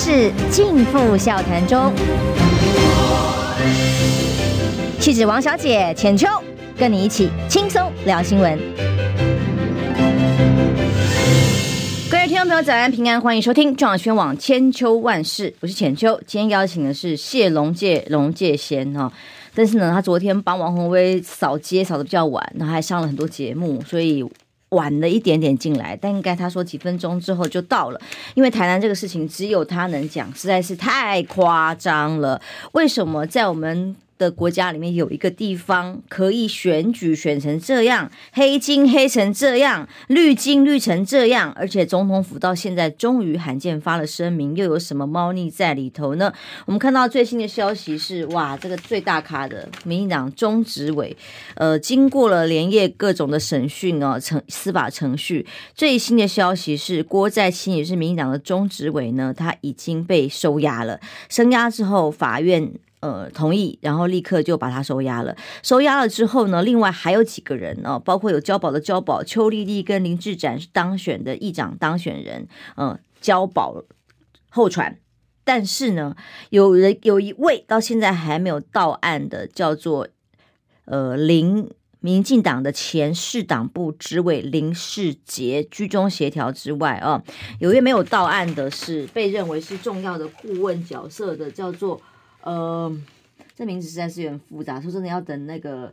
事尽付笑谈中。气质王小姐浅秋，跟你一起轻松聊新闻。各位听众朋友，早安平安，欢迎收听中广宣网千秋万世，我是浅秋。今天邀请的是谢龙介龙介贤哈，但是呢，他昨天帮王宏威扫街扫得比较晚，然后还上了很多节目，所以。晚了一点点进来，但应该他说几分钟之后就到了，因为台南这个事情只有他能讲，实在是太夸张了。为什么在我们的国家里面有一个地方可以选举选成这样，黑金黑成这样，绿金绿成这样，而且总统府到现在终于罕见发了声明，又有什么猫腻在里头呢？我们看到最新的消息是，哇，这个最大咖的民进党中执委，呃，经过了连夜各种的审讯哦，程司法程序，最新的消息是郭在清也是民进党的中执委呢，他已经被收押了，声押之后法院。呃，同意，然后立刻就把他收押了。收押了之后呢，另外还有几个人呢、包括有交保的交保，邱丽丽跟林志展是当选的议长当选人，嗯、交保候传。但是呢，有人有一位到现在还没有到案的，叫做呃林民进党的前市党部执委林世杰，居中协调之外啊，有一位没有到案的是被认为是重要的顾问角色的，叫做。呃，这名字实在是有点复杂。说真的，要等那个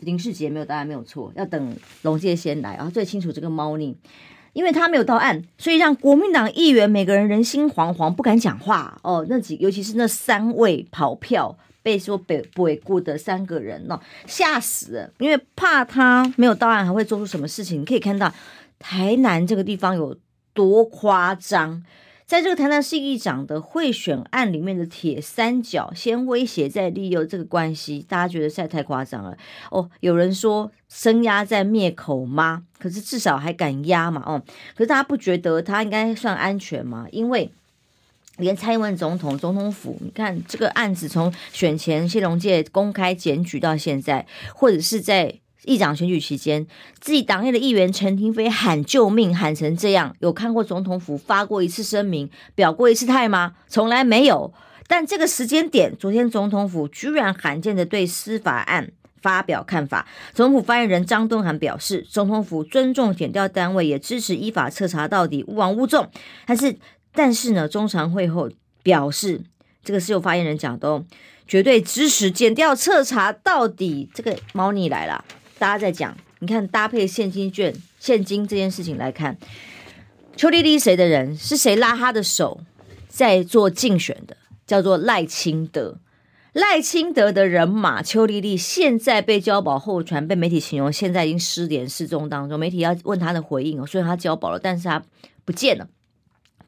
林世杰没有到案，没有错，要等龙介先来，然后最清楚这个猫腻，因为他没有到案，所以让国民党议员每个人人心惶惶，不敢讲话。哦，那几，尤其是那三位跑票被说被被雇的三个人哦，吓死了，因为怕他没有到案还会做出什么事情。你可以看到台南这个地方有多夸张。在这个台南市议长的贿选案里面的铁三角，先威胁再利诱这个关系，大家觉得实在太夸张了哦。有人说声压在灭口吗？可是至少还敢压嘛哦。可是大家不觉得他应该算安全吗？因为连蔡英文总统、总统府，你看这个案子从选前谢龙介公开检举到现在，或者是在。议长选举期间，自己党内的议员陈亭妃喊救命，喊成这样，有看过总统府发过一次声明，表过一次态吗？从来没有。但这个时间点，昨天总统府居然罕见的对司法案发表看法。总统府发言人张敦涵表示，总统府尊重检调单位，也支持依法彻查到底，勿枉勿纵。但是，但是呢，中常会后表示，这个是有发言人讲的哦，绝对支持检调彻查到底。这个猫腻来了。大家在讲，你看搭配现金券、现金这件事情来看，邱丽丽谁的人？是谁拉他的手在做竞选的？叫做赖清德。赖清德的人马邱丽丽现在被交保候传，被媒体形容现在已经失联失踪当中。媒体要问他的回应哦，虽然他交保了，但是他不见了，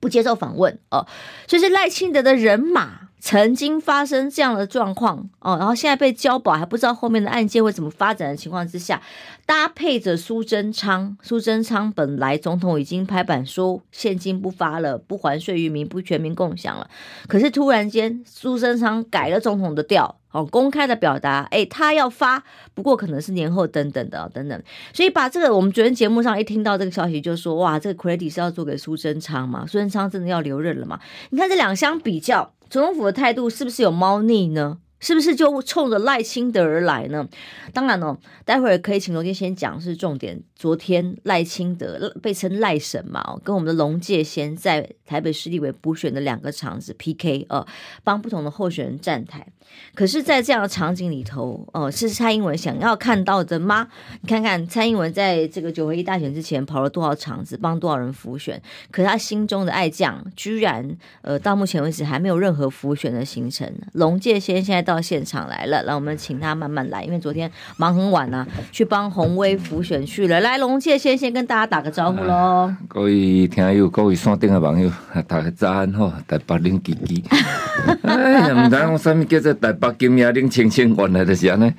不接受访问哦。所以是赖清德的人马。曾经发生这样的状况哦，然后现在被交保，还不知道后面的案件会怎么发展的情况之下，搭配着苏贞昌，苏贞昌本来总统已经拍板说现金不发了，不还税于民，不全民共享了，可是突然间苏贞昌改了总统的调。哦，公开的表达，哎，他要发，不过可能是年后等等的等等，所以把这个我们昨天节目上一听到这个消息，就说哇，这个 credit 是要做给苏贞昌嘛？苏贞昌真的要留任了吗？你看这两相比较，总统府的态度是不是有猫腻呢？是不是就冲着赖清德而来呢？当然哦，待会儿可以请龙介先讲是重点。昨天赖清德被称赖神嘛，跟我们的龙介先在台北市立委补选的两个场子 PK，呃，帮不同的候选人站台。可是，在这样的场景里头，哦、呃，是蔡英文想要看到的吗？你看看蔡英文在这个九合一大选之前跑了多少场子，帮多少人辅选？可是他心中的爱将，居然呃，到目前为止还没有任何辅选的行程。龙介先现在到现场来了，让我们请他慢慢来，因为昨天忙很晚啊，去帮红威辅选去了。来。龙介先先跟大家打个招呼喽、啊！各位听友，各位山顶的网友，大家早安吼！台北冷叽叽，哎呀，唔知讲什么叫做台北今夜冷清清，原来就是安尼。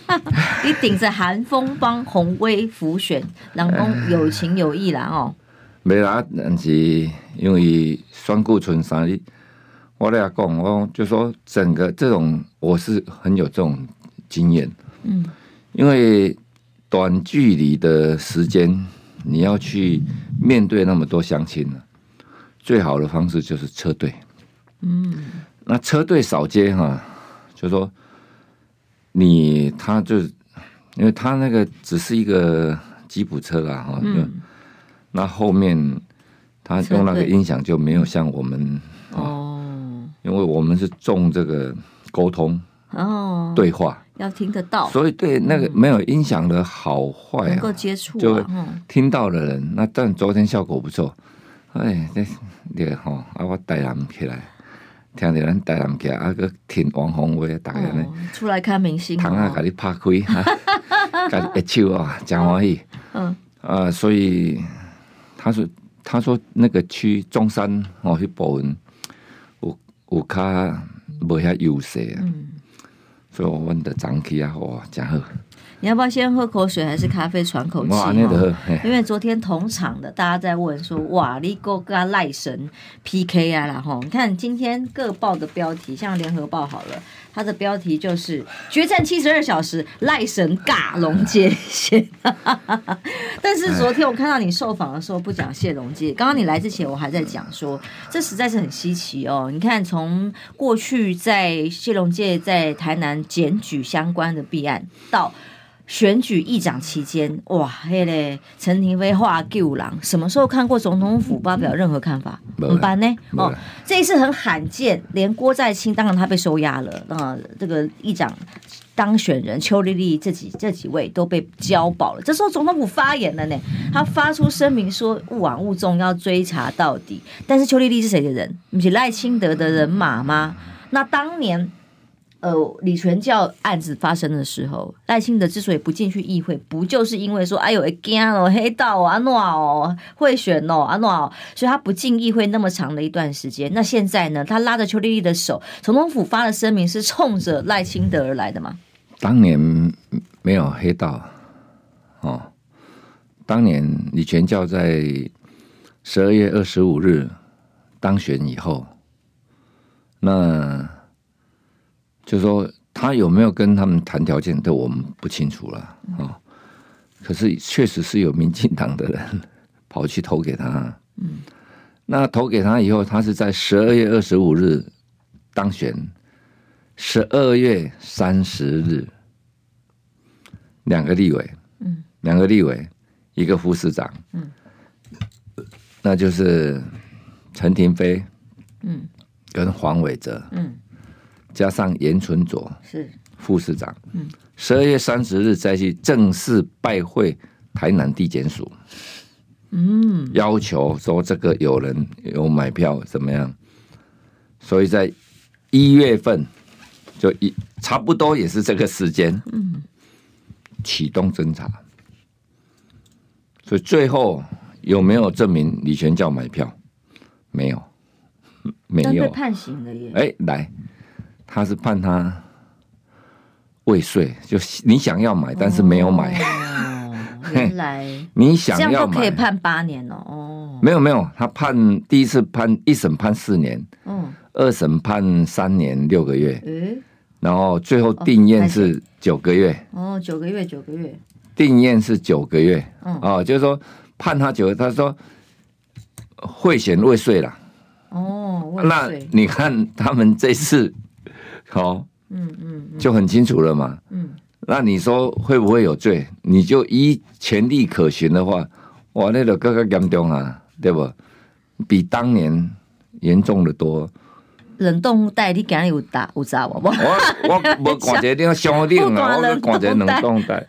你顶着寒风帮红威浮选，人讲有情有义啦哦。没啦，但是因为选举剩三日，我俩讲，我就说整个这种我是很有这种经验，嗯，因为。短距离的时间，你要去面对那么多相亲呢？最好的方式就是车队。嗯，那车队扫街哈，就说你他就因为他那个只是一个吉普车啦哈，嗯，那后面他用那个音响就没有像我们哦，因为我们是重这个沟通哦，对话。要听得到，所以对那个没有音响的好坏能够接触，就听到的人，那但昨天效果不错，哎，这这个哈啊，我带他们起来。听着咱台南客啊，个听王鸿薇，大家呢出来看明星，糖啊，给你拍开，给 你一手啊，真欢喜。嗯啊，所以他说，他说那个区中山哦，去部分有有较无遐优势啊，嗯、所以我问的张起啊，哇，真好。你要不要先喝口水，还是咖啡喘口气？因为昨天同场的大家在问说，哇，你够跟赖神 PK 啊，然后你看今天各报的标题，像联合报好了，它的标题就是决战七十二小时，赖神尬龙界线。但是昨天我看到你受访的时候不讲谢龙介，刚刚你来之前我还在讲说，这实在是很稀奇哦。你看从过去在谢龙介在台南检举相关的弊案到。选举议长期间，哇，嘿嘞，陈廷妃画旧郎，什么时候看过总统府发表任何看法？怎么办呢？哦，这一次很罕见，连郭在清，当然他被收押了，啊、呃，这个议长当选人邱丽丽这几这几位都被交保了。这时候总统府发言了呢，他发出声明说，勿往勿纵，要追查到底。但是邱丽丽是谁的人？不是赖清德的人马吗？那当年。呃，李全教案子发生的时候，赖清德之所以不进去议会，不就是因为说，哎呦，会惊哦，黑道啊，诺哦，贿选哦，啊诺哦，所以他不进议会那么长的一段时间。那现在呢，他拉着邱丽丽的手，总统府发的声明是冲着赖清德而来的吗？当年没有黑道哦，当年李全教在十二月二十五日当选以后，那。就说他有没有跟他们谈条件，这我们不清楚了啊。嗯、可是确实是有民进党的人跑去投给他。嗯，那投给他以后，他是在十二月二十五日当选，十二月三十日两个立委，嗯，两个立委，一个副市长，嗯，那就是陈廷飞，嗯，跟黄伟哲，嗯。加上严纯佐是副市长，嗯，十二月三十日再去正式拜会台南地检署，嗯，要求说这个有人有买票怎么样？所以在一月份就一差不多也是这个时间，嗯，启动侦查，所以最后有没有证明李全教买票？没有，没有判刑了耶！哎，来。他是判他未遂，就你想要买，但是没有买。哦，原来你想要买可以判八年哦。哦，没有没有，他判第一次判一审判四年，嗯，二审判三年六个月，嗯，然后最后定验是九个月。哦，九个月，九个月，定验是九个月。嗯，哦，就是说判他九个，他说贿选未遂了。哦，那你看他们这次。好，嗯嗯，就很清楚了嘛。嗯，那你说会不会有罪？你就依权力可循的话，哇，那个更加严重啊，对不？比当年严重的多。冷冻袋你敢有打有砸我？我我我感觉你要小点啊，我感觉 冷冻袋，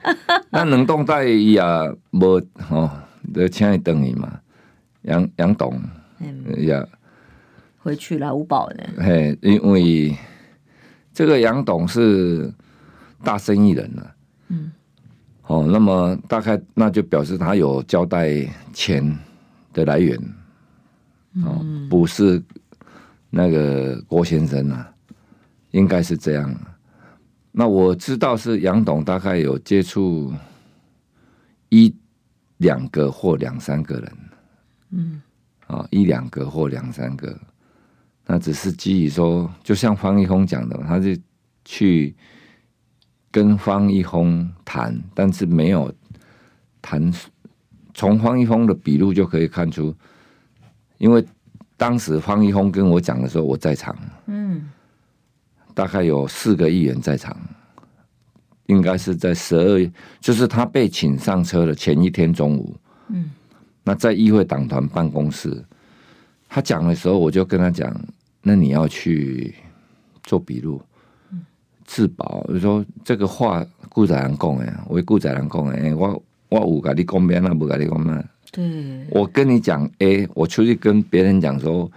那冷冻袋也无哦，就请伊等伊嘛。杨杨董也回去了，五宝呢？嘿，因为。这个杨董是大生意人了，嗯，哦，那么大概那就表示他有交代钱的来源，哦，不是那个郭先生啊，应该是这样。那我知道是杨董大概有接触一两个或两三个人，嗯，啊，一两个或两三个。那只是基于说，就像方一峰讲的，他就去跟方一峰谈，但是没有谈。从方一峰的笔录就可以看出，因为当时方一峰跟我讲的时候，我在场，嗯，大概有四个议员在场，应该是在十二月，就是他被请上车的前一天中午，嗯，那在议会党团办公室，他讲的时候，我就跟他讲，那你要去做笔录，自保，就说这个话顾仔人讲的，为顾仔人讲的，我我有跟你讲别那，不跟你讲那。对，我跟你讲，A，，我出去跟别人讲说，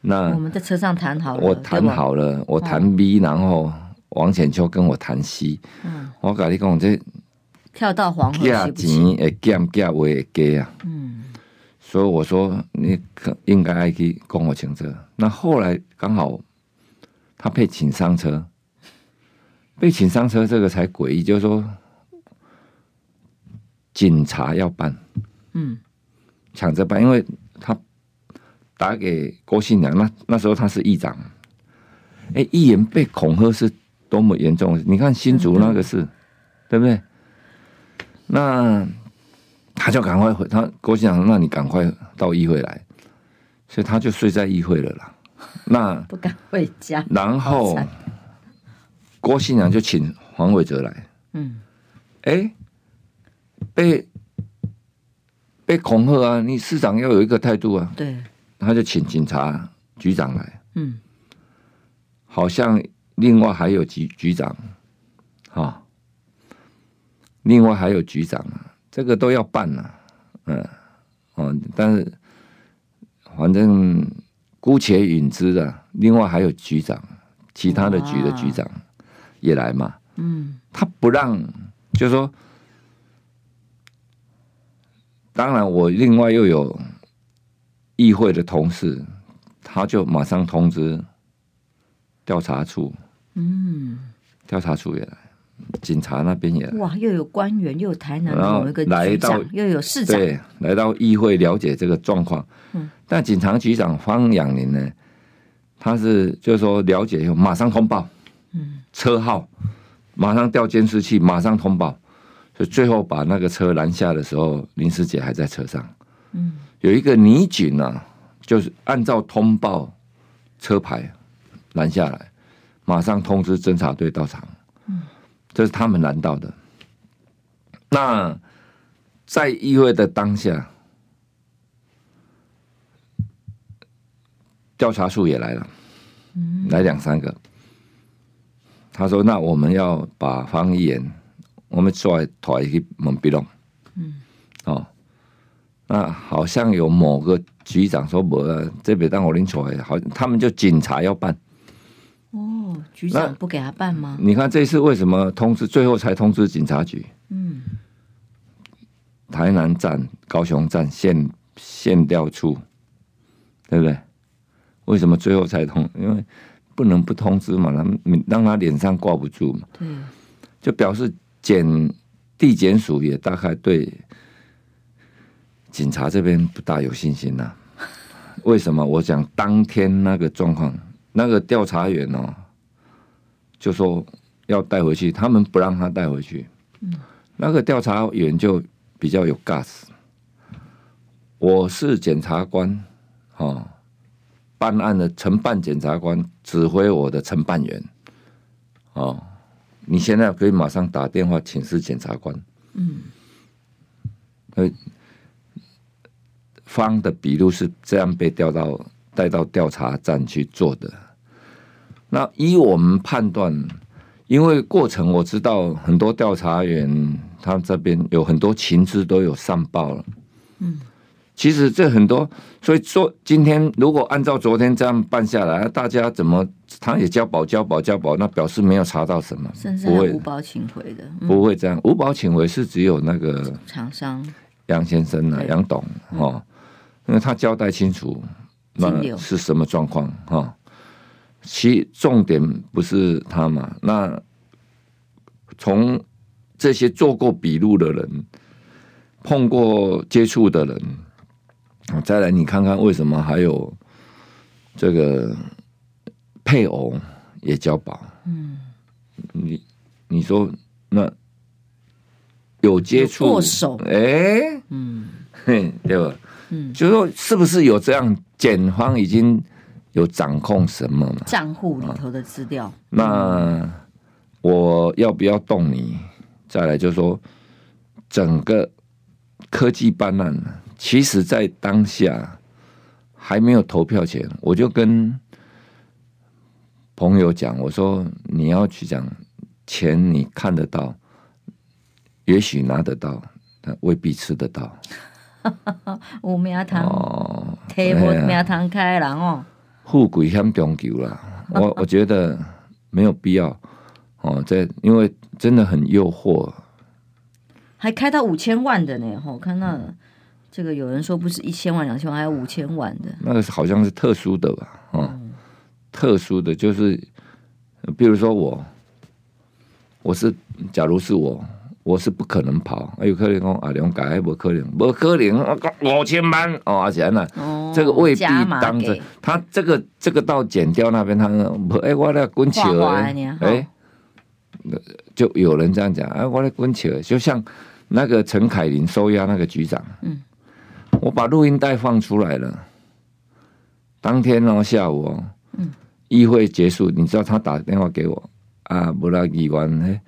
那我们在车上谈好了，我谈好了，我谈 B，然后王浅秋跟我谈 C，嗯，我跟你讲这跳到黄河价钱会减价会给啊，嗯，所以我说你可应该爱去跟我请车。那后来刚好他被请上车，被请上车这个才诡异，就是说警察要办，嗯。抢着办，因为他打给郭信良，那那时候他是议长，哎，议员被恐吓是多么严重？你看新竹那个事，嗯、对不对？那他就赶快回，他郭信良说：“那你赶快到议会来。”所以他就睡在议会了啦。那不敢回家。然后郭信良就请黄伟哲来，嗯，哎，被。被恐吓啊！你市长要有一个态度啊。对，他就请警察局长来。嗯，好像另外还有局局长，哈，另外还有局长啊，这个都要办啊。嗯，哦，但是反正姑且允之的。另外还有局长，其他的局的局长也来嘛。嗯，他不让，就是说。当然，我另外又有议会的同事，他就马上通知调查处，嗯，调查处也来，警察那边也，哇，又有官员，又有台南的某一个来到，又有市长，对，来到议会了解这个状况。嗯，但警察局长方养林呢，他是就是说了解以后马上通报，嗯，车号马上调监视器，马上通报。就最后把那个车拦下的时候，林师姐还在车上。嗯，有一个女警啊，就是按照通报车牌拦下来，马上通知侦查队到场。嗯，这是他们拦到的。那在议会的当下，调查处也来了，嗯，来两三个。他说：“那我们要把方议员。”我们出来抬去问笔录，嗯，哦，那好像有某个局长说不，这边当我拎出来，好，他们就警察要办。哦，局长不给他办吗？你看这次为什么通知，最后才通知警察局？嗯，台南站、高雄站县县调处，对不对？为什么最后才通？因为不能不通知嘛，让让他脸上挂不住嘛。对，就表示。检地检署也大概对警察这边不大有信心呐、啊？为什么？我讲当天那个状况，那个调查员哦，就说要带回去，他们不让他带回去。嗯那个调查员就比较有 gas。我是检察官，哦，办案的承办检察官指挥我的承办员，哦。你现在可以马上打电话请示检察官。嗯，呃，方的笔录是这样被调到带到调查站去做的。那依我们判断，因为过程我知道很多调查员他这边有很多情资都有上报了。嗯。其实这很多，所以说今天如果按照昨天这样办下来，大家怎么他也交保交保交保，那表示没有查到什么，甚至还无保请回的，不会，不会这样。无保请回是只有那个厂商杨先生啊，杨董哦，因为他交代清楚那是什么状况哈。其重点不是他嘛，那从这些做过笔录的人，碰过接触的人。再来，你看看为什么还有这个配偶也交保？嗯，你你说那有接触过手？哎，嗯，嘿，对吧？嗯，就是说是不是有这样检方已经有掌控什么嘛？账户里头的资料。啊、那我要不要动你？再来就是说，整个科技办案，其实在当下还没有投票前，我就跟朋友讲，我说你要去讲钱，你看得到，也许拿得到，但未必吃得到。有名堂哦，提不名堂开人哦，富贵险中求啦。我 我觉得没有必要哦，在因为真的很诱惑，还开到五千万的呢。我看到这个有人说不是一千万两千万，还有五千万的，那个好像是特殊的吧？哦，嗯、特殊的就是，比如说我，我是假如是我。我是不可能跑，有可能讲啊，两改还不可能，不可能，五千万哦，而且呢，哦、这个未必当着他这个这个到剪掉那边，他说，哎，我来滚球，哎，就有人这样讲，哎，我来滚球，就像那个陈凯琳收押那个局长，嗯，我把录音带放出来了，当天哦下午哦，嗯，议会结束，你知道他打电话给我啊，不拉议员嘿，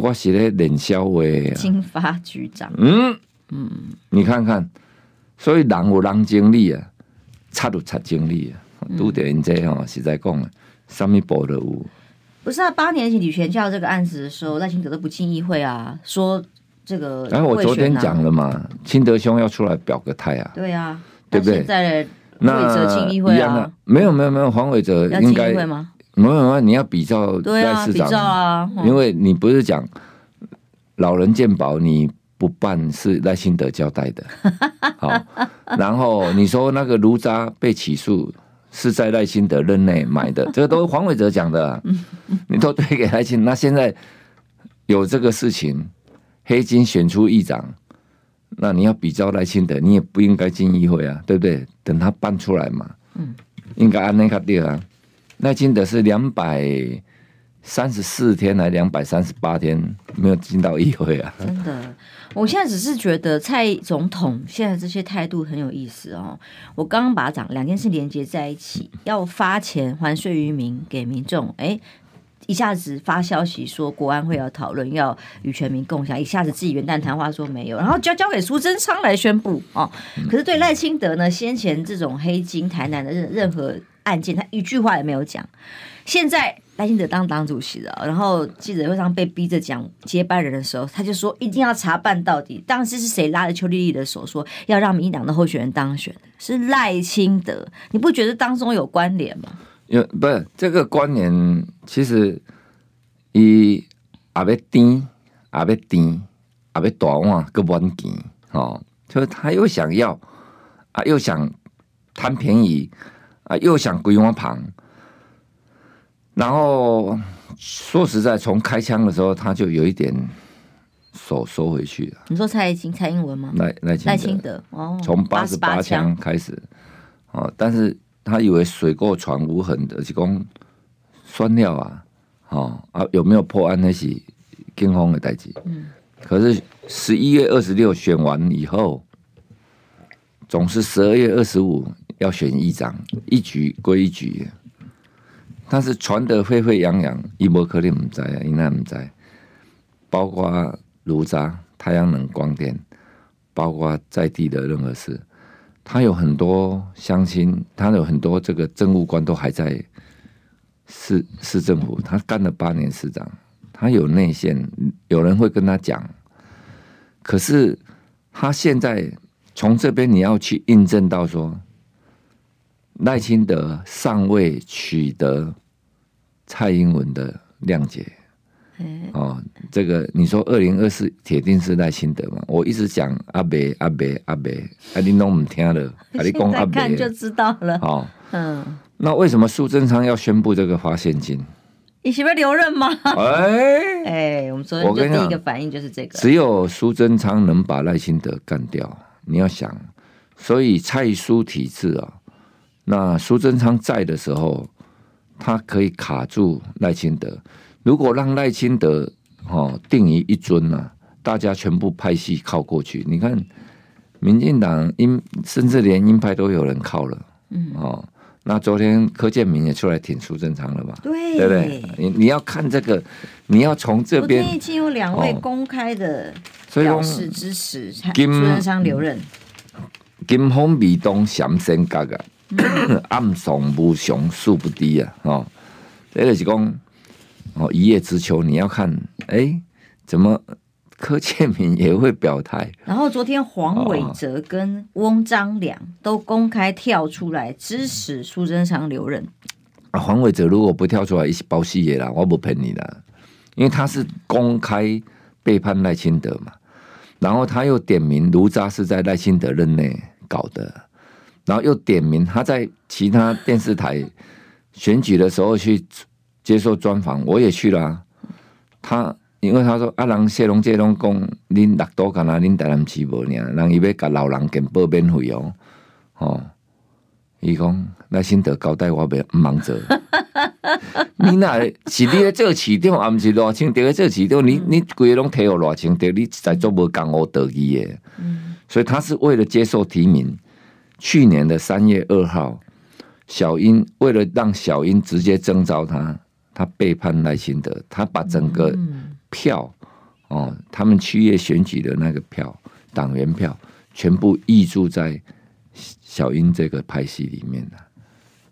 我是咧冷笑话。金发局长，嗯嗯，你看看，所以人有人经历啊，差有差经历啊，都得人这样实在讲啊，什么部都有。不是啊，八年前李全教这个案子的时候，赖清德都不进议会啊，说这个。然后我昨天讲了嘛，清德兄要出来表个态啊。对啊，对不对？现在黄伟哲进议会啊？没有没有没有，黄伟哲应该。没有啊，你要比较赖市长，啊啊、因为你不是讲老人健保你不办是赖清德交代的，好，然后你说那个卢渣被起诉是在赖清德任内买的，这个都是黄伟哲讲的，啊，你都推给赖清德，那现在有这个事情，黑金选出议长，那你要比较赖清德，你也不应该进议会啊，对不对？等他办出来嘛，嗯，应该按那个调啊。赖清德是两百三十四天还两百三十八天没有进到议会啊！真的，我现在只是觉得蔡总统现在这些态度很有意思哦。我刚刚把它讲两件事连接在一起，要发钱还税于民给民众，哎，一下子发消息说国安会要讨论要与全民共享，一下子自己元旦谈话说没有，然后交交给苏贞昌来宣布哦。可是对赖清德呢，先前这种黑金台南的任任何。案件他一句话也没有讲，现在赖清德当党主席了，然后记者会上被逼着讲接班人的时候，他就说一定要查办到底。当时是谁拉着邱丽丽的手说要让民进党的候选人当选？是赖清德，你不觉得当中有关联吗？有，不是这个关联，其实伊阿要甜，阿要甜，阿要大碗个碗甜哦，就是他又想要啊，又想贪便宜。啊，又想归我旁，然后说实在，从开枪的时候他就有一点手收回去了。你说蔡英蔡英文吗？赖赖清德，清德哦，从八十八枪开始，哦，但是他以为水过船无痕的，就讲酸料啊，哦啊，有没有破案那是惊慌的代志。嗯，可是十一月二十六选完以后，总是十二月二十五。要选议长，一局归一局，但是传得沸沸扬扬，一波可能不在啊，应该不在。包括炉渣、太阳能光电，包括在地的任何事，他有很多乡亲，他有很多这个政务官都还在市市政府，他干了八年市长，他有内线，有人会跟他讲。可是他现在从这边你要去印证到说。赖清德尚未取得蔡英文的谅解，哦，这个你说二零二四铁定是赖清德嘛？我一直讲阿北阿北阿北，啊你都唔听了，啊你讲阿北，看就知道了。哦，嗯，那为什么苏贞昌要宣布这个发现金？你是不是留任吗？哎哎，我们昨天就第一个反应就是这个，只有苏贞昌能把赖清德干掉。你要想，所以蔡苏体制啊。那苏贞昌在的时候，他可以卡住赖清德。如果让赖清德哦定于一尊呐，大家全部派系靠过去。你看，民进党鹰甚至连鹰派都有人靠了嗯哦，那昨天柯建明也出来挺苏贞昌了吧？对，对不对？你你要看这个，你要从这边。已经有两位公开的表示支持苏贞昌留任。金风味动上升格啊，暗爽无雄数不低啊！哦，这个是讲哦，一叶知秋，你要看哎，怎么柯建明也会表态？然后昨天黄伟哲跟翁章良都公开跳出来支持苏贞昌留任。啊，黄伟哲如果不跳出来，一起包戏也啦，我不骗你啦，因为他是公开背叛赖清德嘛，然后他又点名卢渣是在赖清德任内。搞的，然后又点名他在其他电视台选举的时候去接受专访，我也去了、啊。他因为他说啊郎谢龙介龙讲，恁六都干那恁台南市无呢，人伊要甲老人给报免费哦。哦，伊讲赖清德交代我袂毋忙做。你那是你咧做市长，还不是赖清德咧做市长？你你规个拢替我赖清德，你在做无干我得意的。所以他是为了接受提名。去年的三月二号，小英为了让小英直接征召他，他背叛赖清德，他把整个票哦，他们七月选举的那个票，党员票全部挹注在小英这个派系里面了，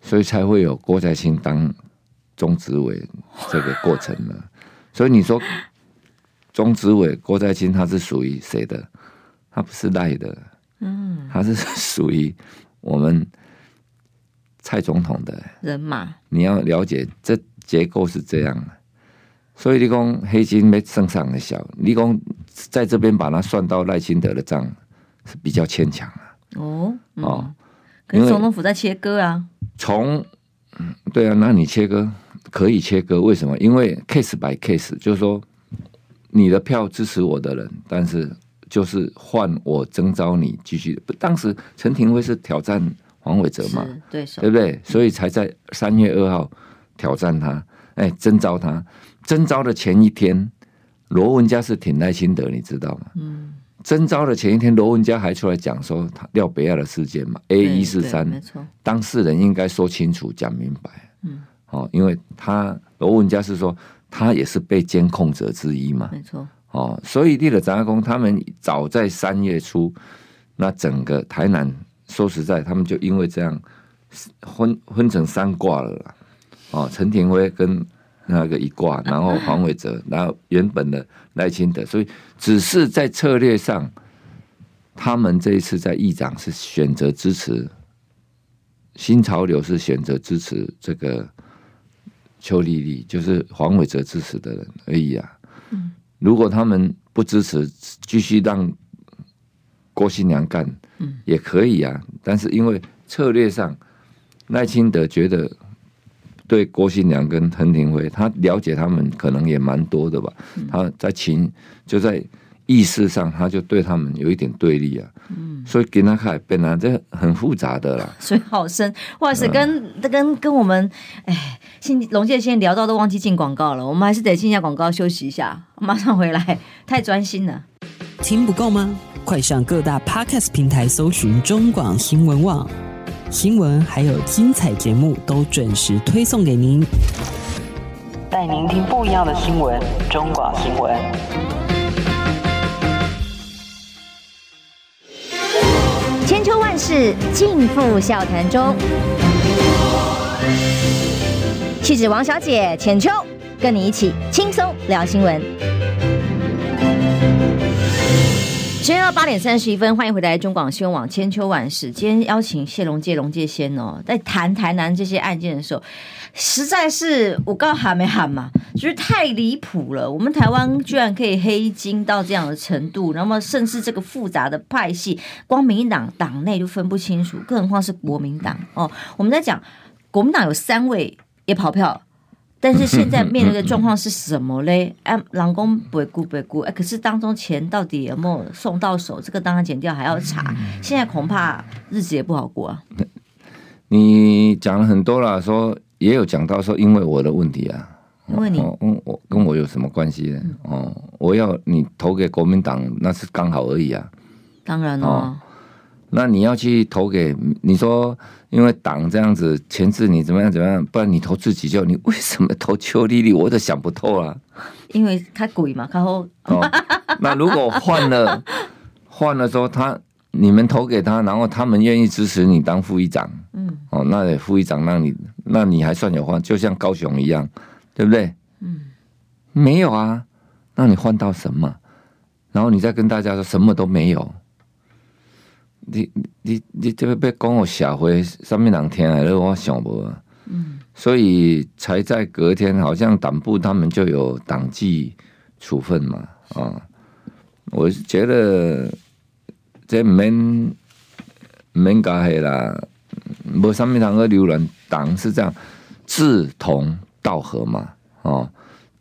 所以才会有郭台清当中执委这个过程呢。所以你说中执委郭在清他是属于谁的？他不是赖的，嗯，他是 属于我们蔡总统的人马。你要了解这结构是这样的，所以你讲黑金没升上的小，你讲在这边把它算到赖清德的账是比较牵强啊。哦，嗯、哦，可是总统府在切割啊。从，对啊，那你切割可以切割，为什么？因为 case by case，就是说你的票支持我的人，但是。就是换我征召你继续，当时陈廷威是挑战黄伟哲嘛，对不对？所以才在三月二号挑战他，哎，征召他。征召的前一天，罗文佳是挺耐心的，你知道吗？嗯。征召的前一天，罗文佳还出来讲说他廖北亚的事件嘛，A 一四三，当事人应该说清楚、讲明白。嗯。哦，因为他罗文佳是说他也是被监控者之一嘛，没错。哦，所以立了杂工，他们早在三月初，那整个台南说实在，他们就因为这样分分成三卦了。哦，陈廷威跟那个一卦，然后黄伟哲，然后原本的赖清德，所以只是在策略上，他们这一次在议长是选择支持新潮流，是选择支持这个邱丽丽，就是黄伟哲支持的人而已啊。嗯。如果他们不支持，继续让郭新娘干，嗯，也可以啊。但是因为策略上，赖清德觉得对郭新娘跟陈廷辉，他了解他们可能也蛮多的吧。他在情就在意识上，他就对他们有一点对立啊。嗯，所以跟他看本来这很复杂的啦。所以好深，哇塞，跟、嗯、跟跟我们哎。龙介先聊到都忘记进广告了，我们还是得进一下广告休息一下，马上回来，太专心了。听不够吗？快上各大 Podcast 平台搜寻中广新闻网新闻，还有精彩节目都准时推送给您，带您听不一样的新闻。中广新闻，万世尽付笑谈中。气质王小姐浅秋，跟你一起轻松聊新闻。今天到八点三十一分，欢迎回来中广新闻网千秋万世。今天邀请谢龙介龙介先哦，在谈台南这些案件的时候，实在是我刚喊没喊嘛，就是太离谱了。我们台湾居然可以黑金到这样的程度，那么甚至这个复杂的派系，光民党党内就分不清楚，更何况是国民党哦。我们在讲国民党有三位。也跑票，但是现在 面临的状况是什么嘞？哎，郎公不会顾不会顾，哎，可是当中钱到底有没有送到手？这个当然减掉还要查。现在恐怕日子也不好过啊。你讲了很多了，说也有讲到说，因为我的问题啊，因为你，嗯，我跟我有什么关系呢？哦，我要你投给国民党，那是刚好而已啊。当然了，哦，那你要去投给你说，因为党这样子钳制你怎么样怎么样，不然你投自己就你为什么投邱丽丽？我都想不透啊。因为他贵嘛，他好。哦，那如果换了，换了说他你们投给他，然后他们愿意支持你当副议长，嗯，哦，那副议长让你，那你还算有换，就像高雄一样，对不对？嗯，没有啊，那你换到什么？然后你再跟大家说什么都没有。你你你这个要讲我社会上面人听来了，我想不，嗯，所以才在隔天，好像党部他们就有党纪处分嘛，啊，我是觉得这免免加黑啦，无上面人个留人，党是这样志同道合嘛，哦，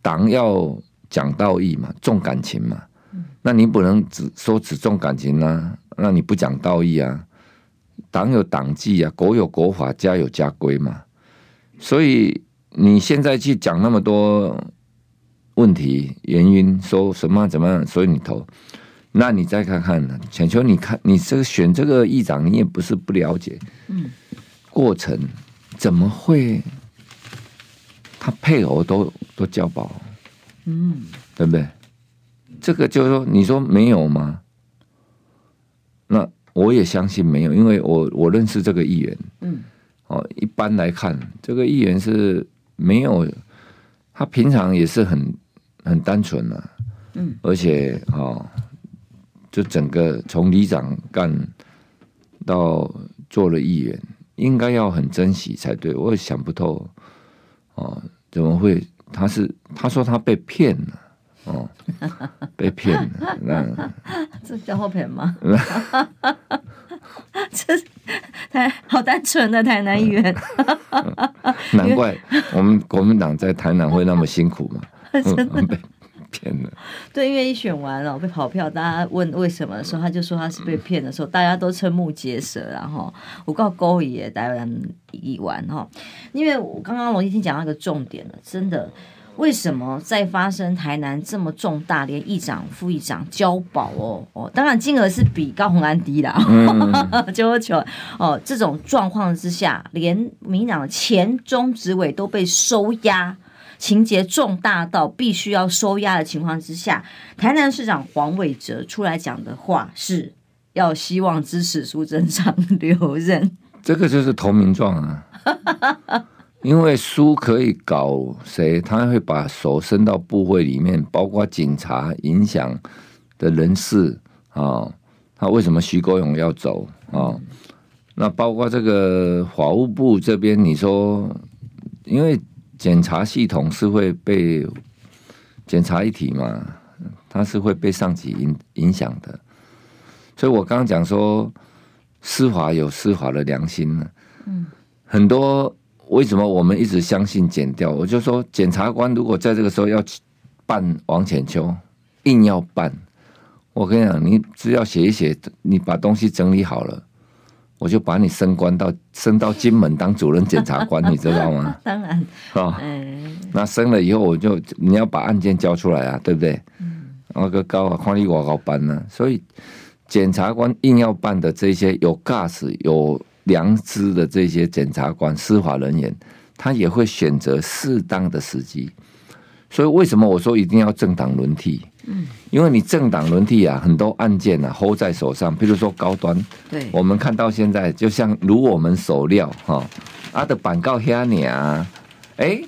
党要讲道义嘛，重感情嘛，那你不能只说只重感情呢、啊？那你不讲道义啊？党有党纪啊，国有国法，家有家规嘛。所以你现在去讲那么多问题原因，说什么怎么样？所以你投，那你再看看呢？浅秋，你看你这个选这个议长，你也不是不了解，嗯，过程怎么会？他配偶都都交保，嗯，对不对？这个就是说，你说没有吗？那我也相信没有，因为我我认识这个议员，嗯，哦，一般来看，这个议员是没有，他平常也是很很单纯的，嗯，而且哦，就整个从里长干到做了议员，应该要很珍惜才对，我也想不透，哦，怎么会？他是他说他被骗了。哦，被骗了，那这叫后骗吗？这台好单纯的台南议员，难怪我们国民党在台南会那么辛苦嘛，真的被骗了。对，因为一选完了被跑票，大家问为什么的时候，他就说他是被骗的时候，大家都瞠目结舌，然后我告勾也台湾一完哈，因为我刚刚龙一听讲到一个重点了，真的。为什么在发生台南这么重大，连议长、副议长交保哦？哦，当然金额是比高虹安低啦，九九、嗯、哦，这种状况之下，连民党的前中执委都被收押，情节重大到必须要收押的情况之下，台南市长黄伟哲出来讲的话是要希望支持苏贞昌留任，这个就是投名状啊。因为书可以搞谁，他会把手伸到部会里面，包括警察影响的人士啊。他为什么徐国勇要走啊？那包括这个法务部这边，你说，因为检察系统是会被检察一体嘛，他是会被上级影影响的。所以我刚刚讲说，司法有司法的良心呢。嗯，很多。为什么我们一直相信减掉？我就说，检察官如果在这个时候要办王浅秋，硬要办，我跟你讲，你只要写一写，你把东西整理好了，我就把你升官到升到金门当主任检察官，你知道吗？当然，哦，那升了以后，我就你要把案件交出来啊，对不对？嗯，那个高啊，看你我高班呢？所以检察官硬要办的这些有 gas 有。良知的这些检察官、司法人员，他也会选择适当的时机。所以为什么我说一定要政党轮替？嗯，因为你政党轮替啊，很多案件啊 hold 在手上。比如说高端，对，我们看到现在就像如我们所料哈，阿的板告黑你啊，哎，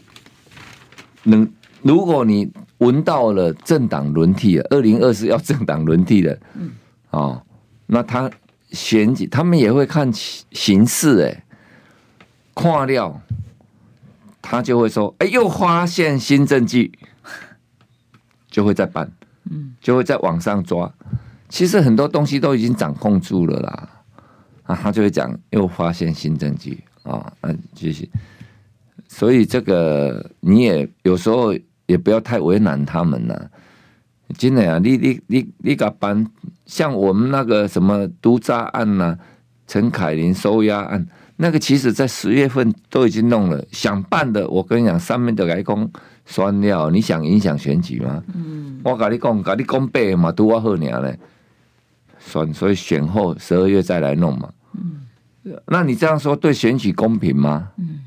能如果你闻到了政党轮替了，二零二四要政党轮替了，嗯，哦，那他。选举，他们也会看形势，哎，看料，他就会说，哎，又发现新证据，就会再办，嗯，就会再往上抓。其实很多东西都已经掌控住了啦，啊，他就会讲，又发现新证据啊，那，继续。所以这个你也有时候也不要太为难他们了。真的啊，你你你你个办，像我们那个什么毒渣案呐、啊，陈凯琳收押案，那个其实在十月份都已经弄了，想办的，我跟你讲，上面的来讲酸料，你想影响选举吗？嗯，我跟你讲，跟你讲白嘛，都我好娘嘞，算，所以选后十二月再来弄嘛。嗯，那你这样说对选举公平吗？嗯，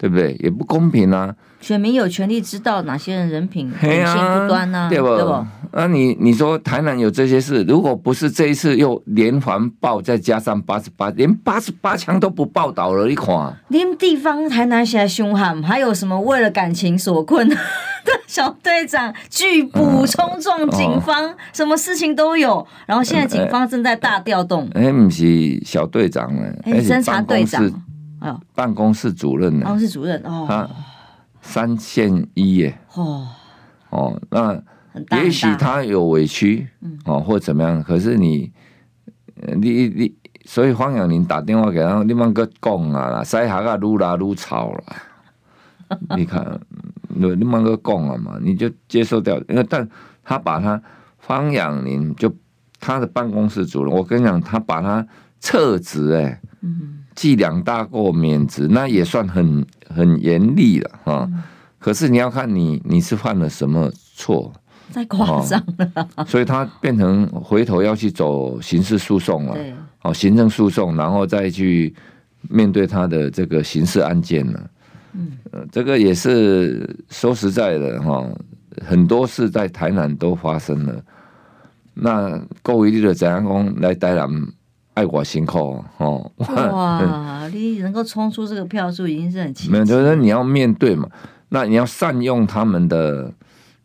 对不对？也不公平啊。选民有权利知道哪些人人品品行不端呢？对不？对不？那你你说台南有这些事，如果不是这一次又连环报，再加上八十八，连八十八枪都不报道了，你看，连地方台南现在凶悍，还有什么为了感情所困的 小队长拒捕冲撞警方，嗯哦、什么事情都有。然后现在警方正在大调动。哎，不是小队长呢，哎，侦查队长，哎呦，办公室主任呢？办公室主任哦，他三线一耶，哦。哦，那。也许他有委屈，哦，或怎么样，可是你，你你，所以方养林打电话给他，你们个讲啊啦，塞下个撸啦撸草了，你看，你你们个讲了嘛，你就接受掉，因为但他把他方养林就他的办公室主任，我跟你讲，他把他撤职，哎，记两大过免职，那也算很很严厉了哈。可是你要看你你是犯了什么错。太夸张了，哦，所以他变成回头要去走刑事诉讼了，哦，行政诉讼，然后再去面对他的这个刑事案件了。嗯，这个也是说实在的哈，很多事在台南都发生了。那各位你的怎样讲来台南爱我辛苦哦？哇，你能够冲出这个票数已经是很奇。没有，就是你要面对嘛，那你要善用他们的。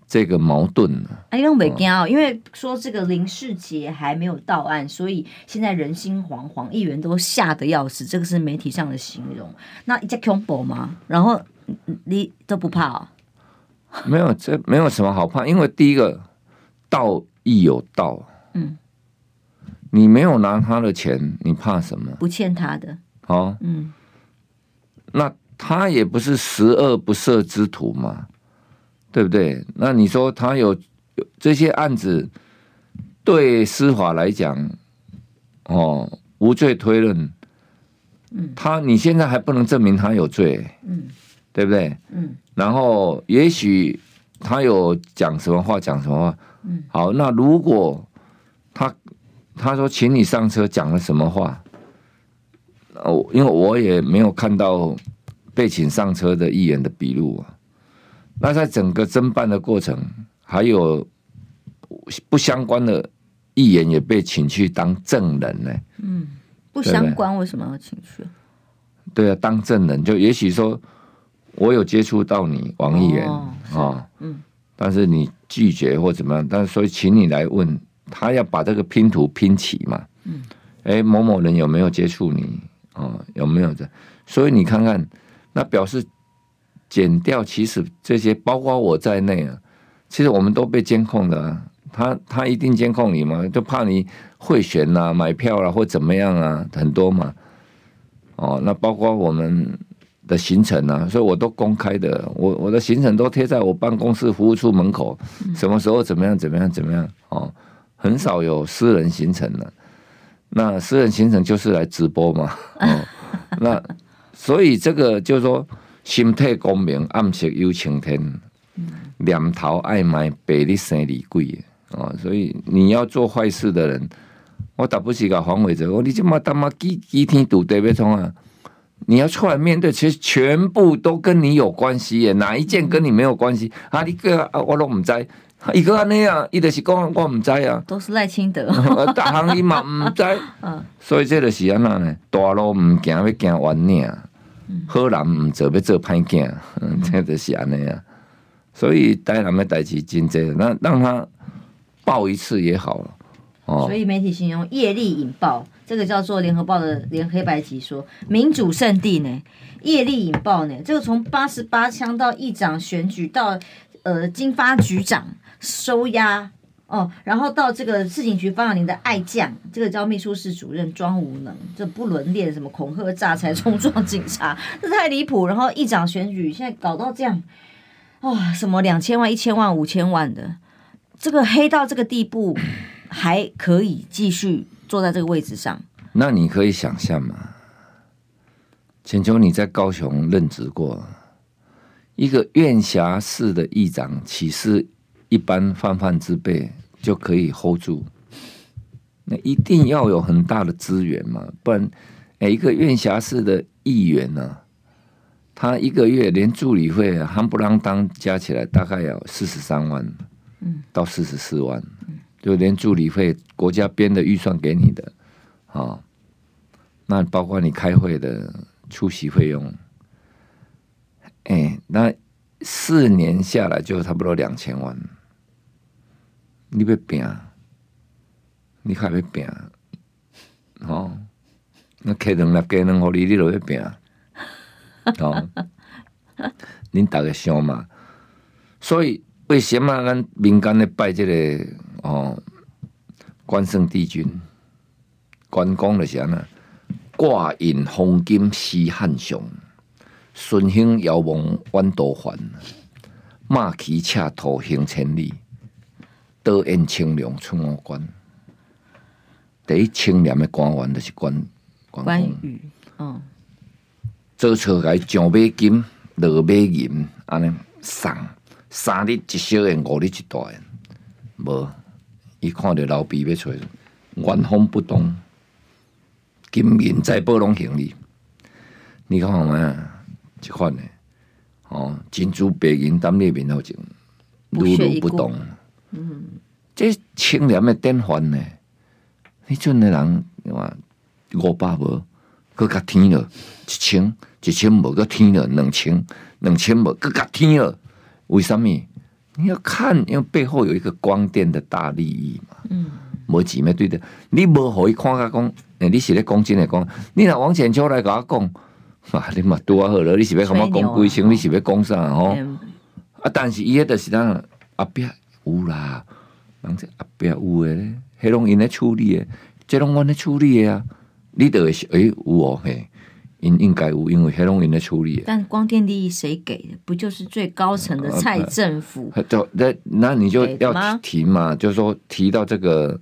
这个矛盾呢？哎，因为没惊，因为说这个林世杰还没有到案，所以现在人心惶惶，议员都吓得要死。这个是媒体上的形容。那一家恐怖吗？然后你都不怕哦？没有，这没有什么好怕，因为第一个道义有道，嗯，你没有拿他的钱，你怕什么？不欠他的，好，嗯，那他也不是十恶不赦之徒嘛。对不对？那你说他有这些案子，对司法来讲，哦，无罪推论，嗯，他你现在还不能证明他有罪，嗯，对不对？嗯，然后也许他有讲什么话，讲什么话，嗯，好，那如果他他说请你上车，讲了什么话？哦，因为我也没有看到被请上车的议员的笔录啊。那在整个侦办的过程，还有不相关的议员也被请去当证人呢。嗯，不相关为什么要请去？对啊，当证人就也许说，我有接触到你王议员啊，嗯，但是你拒绝或怎么样，但是所以请你来问他要把这个拼图拼齐嘛。嗯，哎，某某人有没有接触你哦？有没有的？所以你看看，那表示。剪掉，其实这些包括我在内啊，其实我们都被监控的啊。他他一定监控你嘛，就怕你贿选啊、买票啦、啊、或怎么样啊，很多嘛。哦，那包括我们的行程啊，所以我都公开的，我我的行程都贴在我办公室服务处门口，什么时候怎么样怎么样怎么样哦，很少有私人行程的。那私人行程就是来直播嘛。哦，那所以这个就是说。心态光明，暗色有晴天。两头爱买，白日生李贵啊！所以你要做坏事的人，我打不起个黄伟哲。我你这么他妈几几天赌对不对啊？你要出来面对，其实全部都跟你有关系耶。哪一件跟你没有关系？啊，你个啊，我都唔知。一个那样，一直是讲我毋知啊。都是赖清德。大行伊嘛毋知。嗯。所以这就是安那呢？大路毋行，要行弯岭。好人唔做，要做歹囝，嗯，这就是安尼啊。所以台南的代志真济，那让他爆一次也好了。哦，所以媒体形容业力引爆，这个叫做联合报的连黑白集说民主圣地呢，业力引爆呢，这个从八十八枪到议长选举到呃经发局长收押。哦，然后到这个市警局方养林的爱将，这个叫秘书室主任庄无能，这不伦恋，什么恐吓诈财冲撞警察，这太离谱。然后议长选举现在搞到这样，哇、哦，什么两千万、一千万、五千万的，这个黑到这个地步，还可以继续坐在这个位置上？那你可以想象吗？浅秋你在高雄任职过，一个院辖市的议长，岂是？一般泛泛之辈就可以 hold 住，那一定要有很大的资源嘛，不然，哎，一个院辖市的议员呢、啊，他一个月连助理费夯不啷当加起来大概要四十三万，嗯，到四十四万，就连助理费国家编的预算给你的，啊，那包括你开会的出席费用，哎，那四年下来就差不多两千万。你要拼，你还要拼，哦，那开两粒鸡卵，互你你都要拼，哦，恁大家想嘛？所以为什么咱民间咧拜这个哦关圣帝君？关公就是安那，挂印黄金施汉雄，顺兴遥望弯刀环，马骑赤兔行千里。刀刃清凉出五关，第一清廉的官员就是关关羽。嗯，做错来上马金，落马银，安尼送三日一小宴，五日一大宴。无，伊看着老毕要出，原封不动，金银财宝拢行李。你看嘛，这款的哦，珍珠白银当列面头前，如如不动。嗯，这清廉的典范呢？你阵的人哇五百无，搁较天了，一千一千无搁天了两千两千无搁较天了。为什么？你要看，因为背后有一个光电的大利益嘛。嗯，无钱咩对的？你无互伊看甲讲，诶，你是咧讲真诶讲？你若往前秋来甲我讲，啊，你嘛拄啊好了，你是要甲我讲规声？你是要讲啥吼？嗯、啊，但是伊迄着是咱后壁。有啦，人这后壁有诶咧，迄拢因咧处理诶，这拢阮咧处理诶啊。你得诶、欸、有哦嘿，应应该有，因为迄拢因咧处理。但光电利益谁给的？不就是最高层的蔡政府？就那、啊、那你就要提嘛，就是说提到这个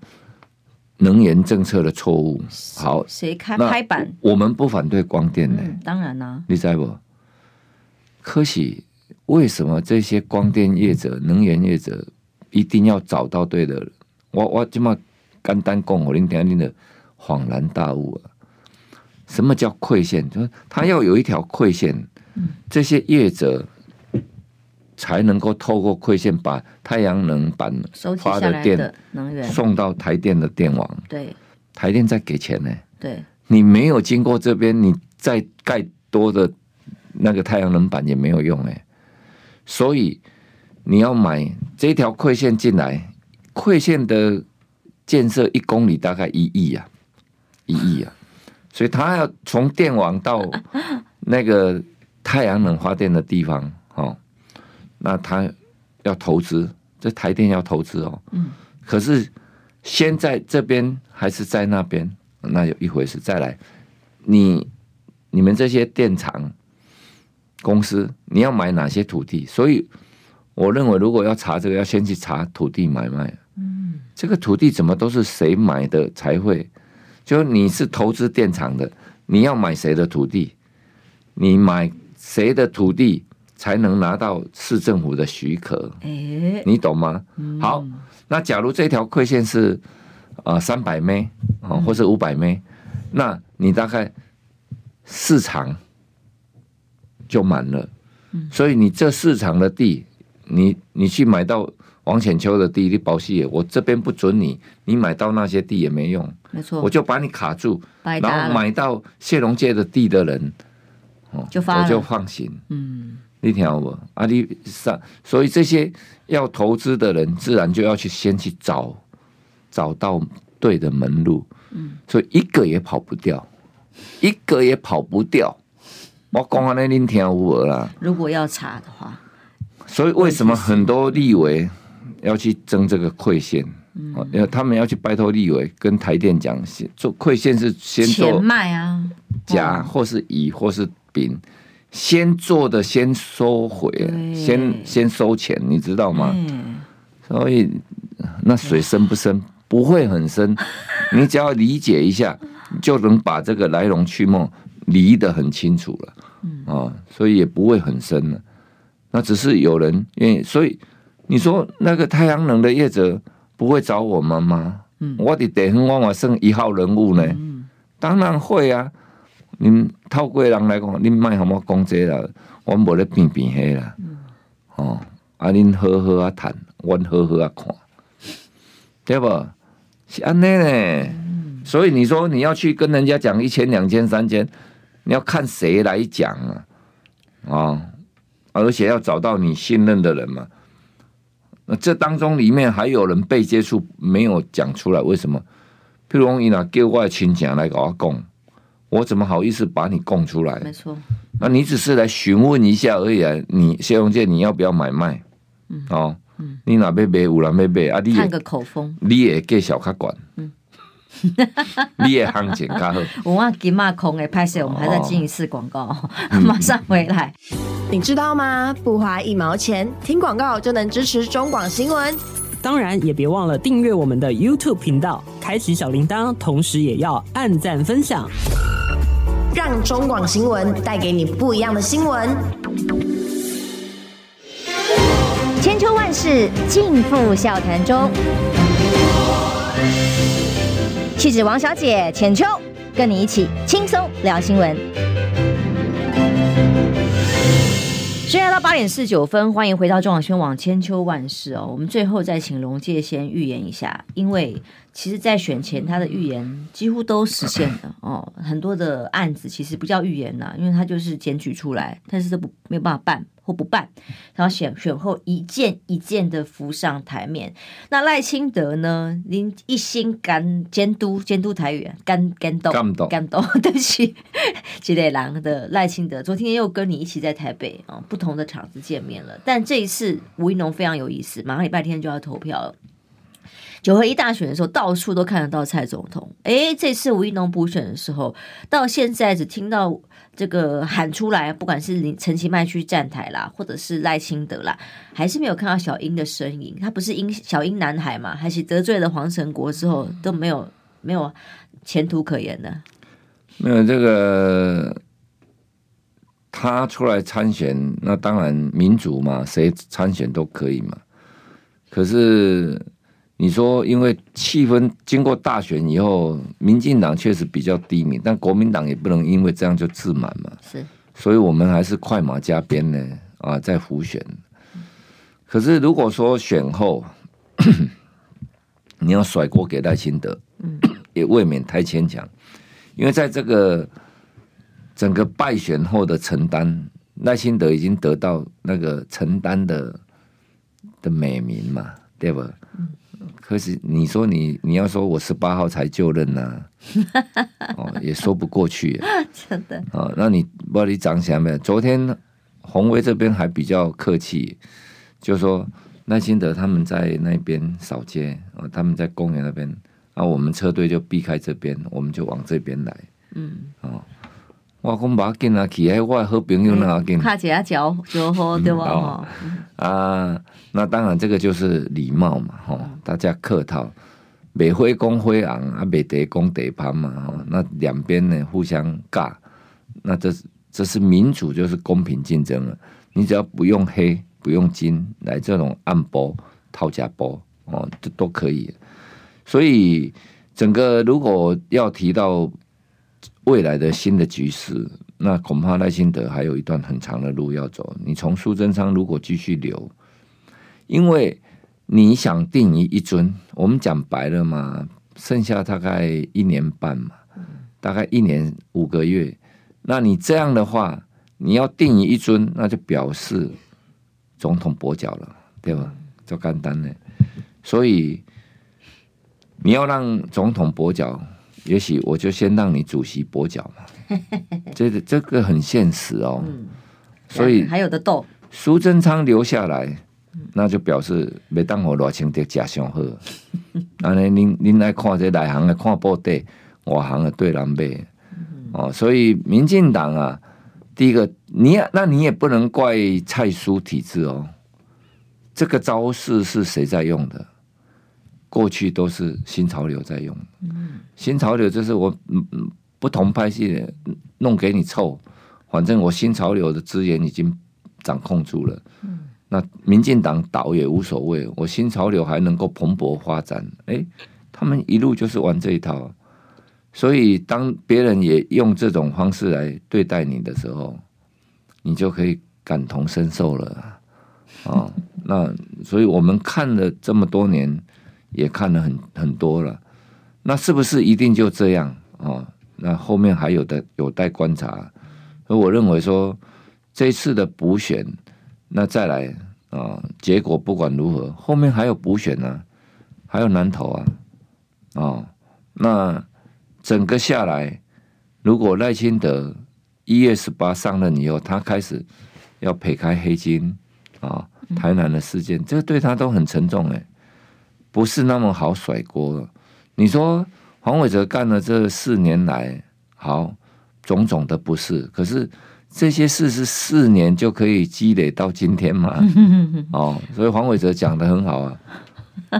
能源政策的错误。好，谁开拍板？我们不反对光电的、嗯，当然啦、啊。你知不？可是为什么这些光电业者、能源业者？一定要找到对的人，我我这么简单讲，我恁听恁的恍然大悟啊！什么叫馈线？就是他要有一条馈线，这些业者才能够透过馈线把太阳能板发的电能源送到台电的电网。对，台电再给钱呢。对，你没有经过这边，你再盖多的那个太阳能板也没有用哎，所以。你要买这条馈线进来，馈线的建设一公里大概一亿啊，一亿啊，所以他要从电网到那个太阳能发电的地方，哦，那他要投资，这台电要投资哦，嗯，可是先在这边还是在那边，那有一回事。再来，你你们这些电厂公司，你要买哪些土地？所以。我认为，如果要查这个，要先去查土地买卖。嗯，这个土地怎么都是谁买的才会？就你是投资电厂的，你要买谁的土地？你买谁的土地才能拿到市政府的许可？欸，你懂吗？好，那假如这条馈线是啊三百枚啊，或是五百枚，那你大概市场就满了。所以你这市场的地。你你去买到王浅秋的地，你保息，我这边不准你，你买到那些地也没用，没错，我就把你卡住，然后买到谢龙介的地的人，哦，就我就放心，嗯，你听好不？啊，你上，所以这些要投资的人，自然就要去先去找，找到对的门路，嗯，所以一个也跑不掉，一个也跑不掉，我讲安尼，你听有无啦？如果要查的话。所以为什么很多立委要去争这个馈线？嗯，因为他们要去拜托立委跟台电讲，先做馈线是先做卖啊，甲或是乙或是丙，先做的先收回，先先收钱，你知道吗？所以那水深不深？不会很深，你只要理解一下，就能把这个来龙去脉理得很清楚了。啊，所以也不会很深了。那只是有人愿意，所以你说那个太阳能的业者不会找我们吗？嗯，我的地方我嘛算一号人物呢。嗯，当然会啊。你透过人来讲，你卖和我讲这啦，我无咧变变黑啦。嗯、哦，啊，恁好好啊谈，我好好啊看，对不？是安尼呢。嗯、所以你说你要去跟人家讲一千、两千、三千，你要看谁来讲啊？啊、哦，而且要找到你信任的人嘛。那这当中里面还有人被接触没有讲出来，为什么？譬如讲，伊若叫我亲戚来跟我讲。我怎么好意思把你供出来？没错，那你只是来询问一下而已啊！你谢荣健，你要不要买卖？嗯，哦，嗯，你哪边买有人买卖啊？你看个口风，你也给小卡管，嗯，你也行情卡好。我忘记骂空诶，拍摄我们还在进一次广告，哦、马上回来。你知道吗？不花一毛钱，听广告就能支持中广新闻。当然，也别忘了订阅我们的 YouTube 频道，开启小铃铛，同时也要按赞分享。让中广新闻带给你不一样的新闻。千秋万世尽付笑谈中。气质王小姐浅秋，跟你一起轻松聊新闻。现在到八点四九分，欢迎回到中广新闻网千秋万世哦。我们最后再请龙介先预言一下，因为。其实，在选前，他的预言几乎都实现了哦。很多的案子其实不叫预言呐，因为他就是检举出来，但是都不没有办法办或不办，然后选选后一件一件的浮上台面。那赖清德呢？您一心干监督监督台语，干干斗干斗，对不起，吉磊郎的赖清德，昨天又跟你一起在台北啊、哦，不同的场子见面了。但这一次吴一农非常有意思，马上礼拜天就要投票了。九合一大选的时候，到处都看得到蔡总统。诶，这次吴怡农补选的时候，到现在只听到这个喊出来，不管是陈其迈去站台啦，或者是赖清德啦，还是没有看到小英的身影。他不是英小英男孩嘛？还是得罪了黄成国之后都没有没有前途可言的？没有这个，他出来参选，那当然民主嘛，谁参选都可以嘛。可是。你说，因为气氛经过大选以后，民进党确实比较低迷，但国民党也不能因为这样就自满嘛。是，所以我们还是快马加鞭呢啊，在浮选。可是如果说选后 你要甩锅给赖清德，也未免太牵强，因为在这个整个败选后的承担，赖清德已经得到那个承担的的美名嘛，对吧？可是你说你你要说我十八号才就任呢、啊，哦，也说不过去，真的。哦，那你不知道你长起来没有？昨天红威这边还比较客气，就说赖清德他们在那边扫街，哦，他们在公园那边，然后我们车队就避开这边，我们就往这边来。嗯，哦。我讲把紧啊，去喺我好朋友那紧，看起啊脚就好对吧？啊，那当然这个就是礼貌嘛，吼，大家客套，袂火讲火红啊，袂地公地盘嘛，吼，那两边呢互相尬，那这是这是民主，就是公平竞争了。你只要不用黑不用金来这种暗波套假波哦，这都可以。所以整个如果要提到。未来的新的局势，那恐怕赖清德还有一段很长的路要走。你从苏贞昌如果继续留，因为你想定于一尊，我们讲白了嘛，剩下大概一年半嘛，大概一年五个月。那你这样的话，你要定于一尊，那就表示总统跛脚了，对吧？就干单的，所以你要让总统跛脚。也许我就先让你主席跛脚嘛，这个这个很现实哦，嗯、所以还有的斗。苏贞昌留下来，那就表示没当我罗清德假上好。那您您来看这内行的看部队，外行的对人背。哦，所以民进党啊，第一个你那你也不能怪蔡苏体制哦，这个招式是谁在用的？过去都是新潮流在用，新潮流就是我不同派系的弄给你凑，反正我新潮流的资源已经掌控住了，那民进党倒也无所谓，我新潮流还能够蓬勃发展，哎，他们一路就是玩这一套。所以，当别人也用这种方式来对待你的时候，你就可以感同身受了啊！哦，那所以我们看了这么多年，也看了很很多了。那是不是一定就这样啊？哦，那后面还有的有待观察。所以我认为说，这次的补选，那再来啊，哦，结果不管如何，后面还有补选呢，还有南投啊，哦，那。整个下来，如果赖清德一月十八上任以后，他开始要撇开黑金啊、台南的事件，这个对他都很沉重哎，不是那么好甩锅。你说黄伟哲干了这四年来，好种种的不是，可是这些事是四年就可以积累到今天嘛？哦，所以黄伟哲讲的很好啊，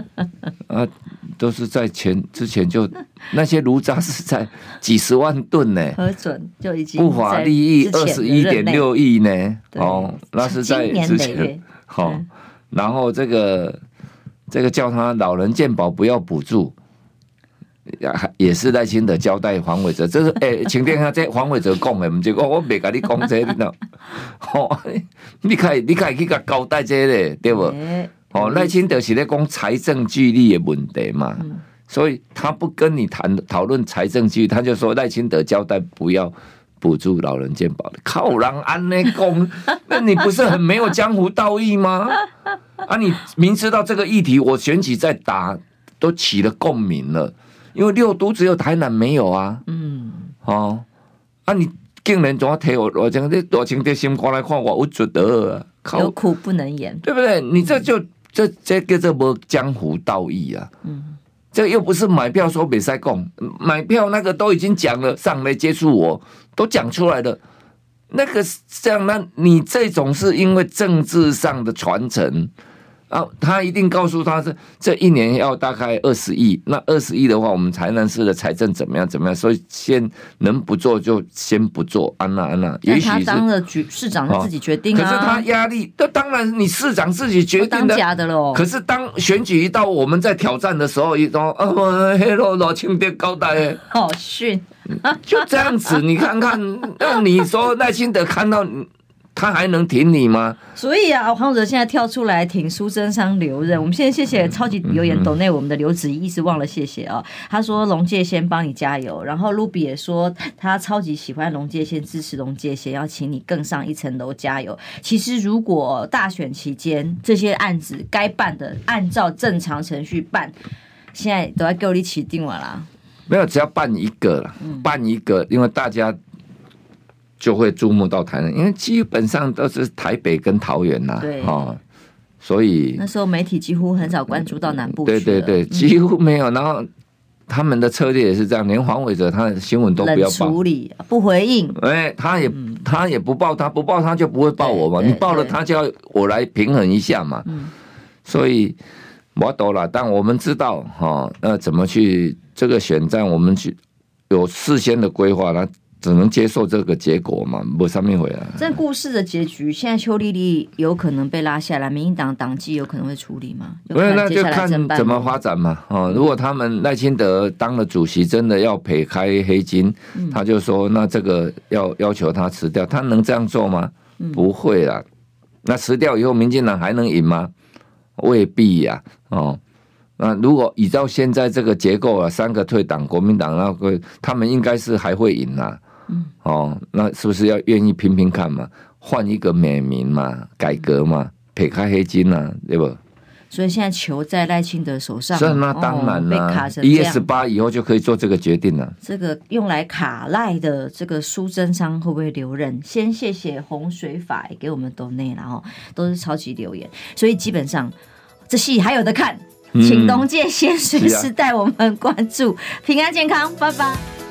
啊。都是在前之前就那些炉渣是在几十万吨呢，核准就已经不法利益二十一点六亿呢。哦，那是在之前。好、哦，然后这个这个叫他老人健保不要补助，也是赖清德交代黄伟哲，这是 哎，请听下这黄伟哲讲的，唔是我我没跟你讲这个的。哦，你可以你可以去个交代这个对不？欸哦，赖清德是在讲财政纪律的问题嘛，嗯、所以他不跟你谈讨论财政纪律，他就说赖清德交代不要补助老人健保的，靠人安内公，那你不是很没有江湖道义吗？啊，你明知道这个议题，我选举在打都起了共鸣了，因为六都只有台南没有啊，嗯，哦，啊，你竟然总要提我我讲这多情的心肝来看我，我觉得有苦不能言，对不对？你这就。这这个这不江湖道义啊！嗯，这又不是买票说比赛供，买票那个都已经讲了，上来接触我都讲出来了，那个是这样，那你这种是因为政治上的传承。啊，他一定告诉他是这一年要大概二十亿，那二十亿的话，我们台南市的财政怎么样怎么样？所以先能不做就先不做。安娜安娜，也许他当了局市长，他自己决定啊。可是他压力，那当然你市长自己决定的。假的喽。可是当选举一到，我们在挑战的时候，一种啊，黑罗罗清点高带，好逊，就这样子。你看看，那你说耐心的看到。他还能挺你吗？所以啊，黄哲现在跳出来挺苏贞昌留任。我们现在谢谢超级留言抖内我们的刘子怡，一直忘了谢谢啊。他说龙介先帮你加油，然后卢比也说他超级喜欢龙介先，支持龙介先，要请你更上一层楼加油。其实如果大选期间这些案子该办的，按照正常程序办，现在都要够你起定完了。没有，只要办一个了，办一个，因为大家。就会注目到台南，因为基本上都是台北跟桃园呐，对。哦，所以那时候媒体几乎很少关注到南部，对对对，几乎没有。然后他们的策略也是这样，连黄伟哲他的新闻都不要报，处理不回应，哎，他也他也不报，他不报他就不会报我嘛，你报了他就要我来平衡一下嘛，所以我懂了，但我们知道哈，那怎么去这个选战，我们去有事先的规划那。只能接受这个结果嘛，不上面回来。这故事的结局，现在邱丽丽有可能被拉下来，民进党党纪有可能会处理吗？没有，那就看怎么发展嘛。哦，如果他们赖清德当了主席，真的要撇开黑金，嗯、他就说那这个要要求他辞掉，他能这样做吗？嗯、不会啦。那辞掉以后，民进党还能赢吗？未必呀。哦。那如果依照现在这个结构啊，三个退党，国民党那个他们应该是还会赢啊。嗯，哦，那是不是要愿意拼拼看嘛？换一个美名嘛，改革嘛，撇开黑金呐、啊，对不？所以现在球在赖清德手上。是那当然了，一月十八以后就可以做这个决定了。这个用来卡赖的这个苏贞昌会不会留任？先谢谢洪水法给我们抖内，然后都是超级留言，所以基本上这戏还有的看，请东介先随时带我们关注，平安健康，拜拜。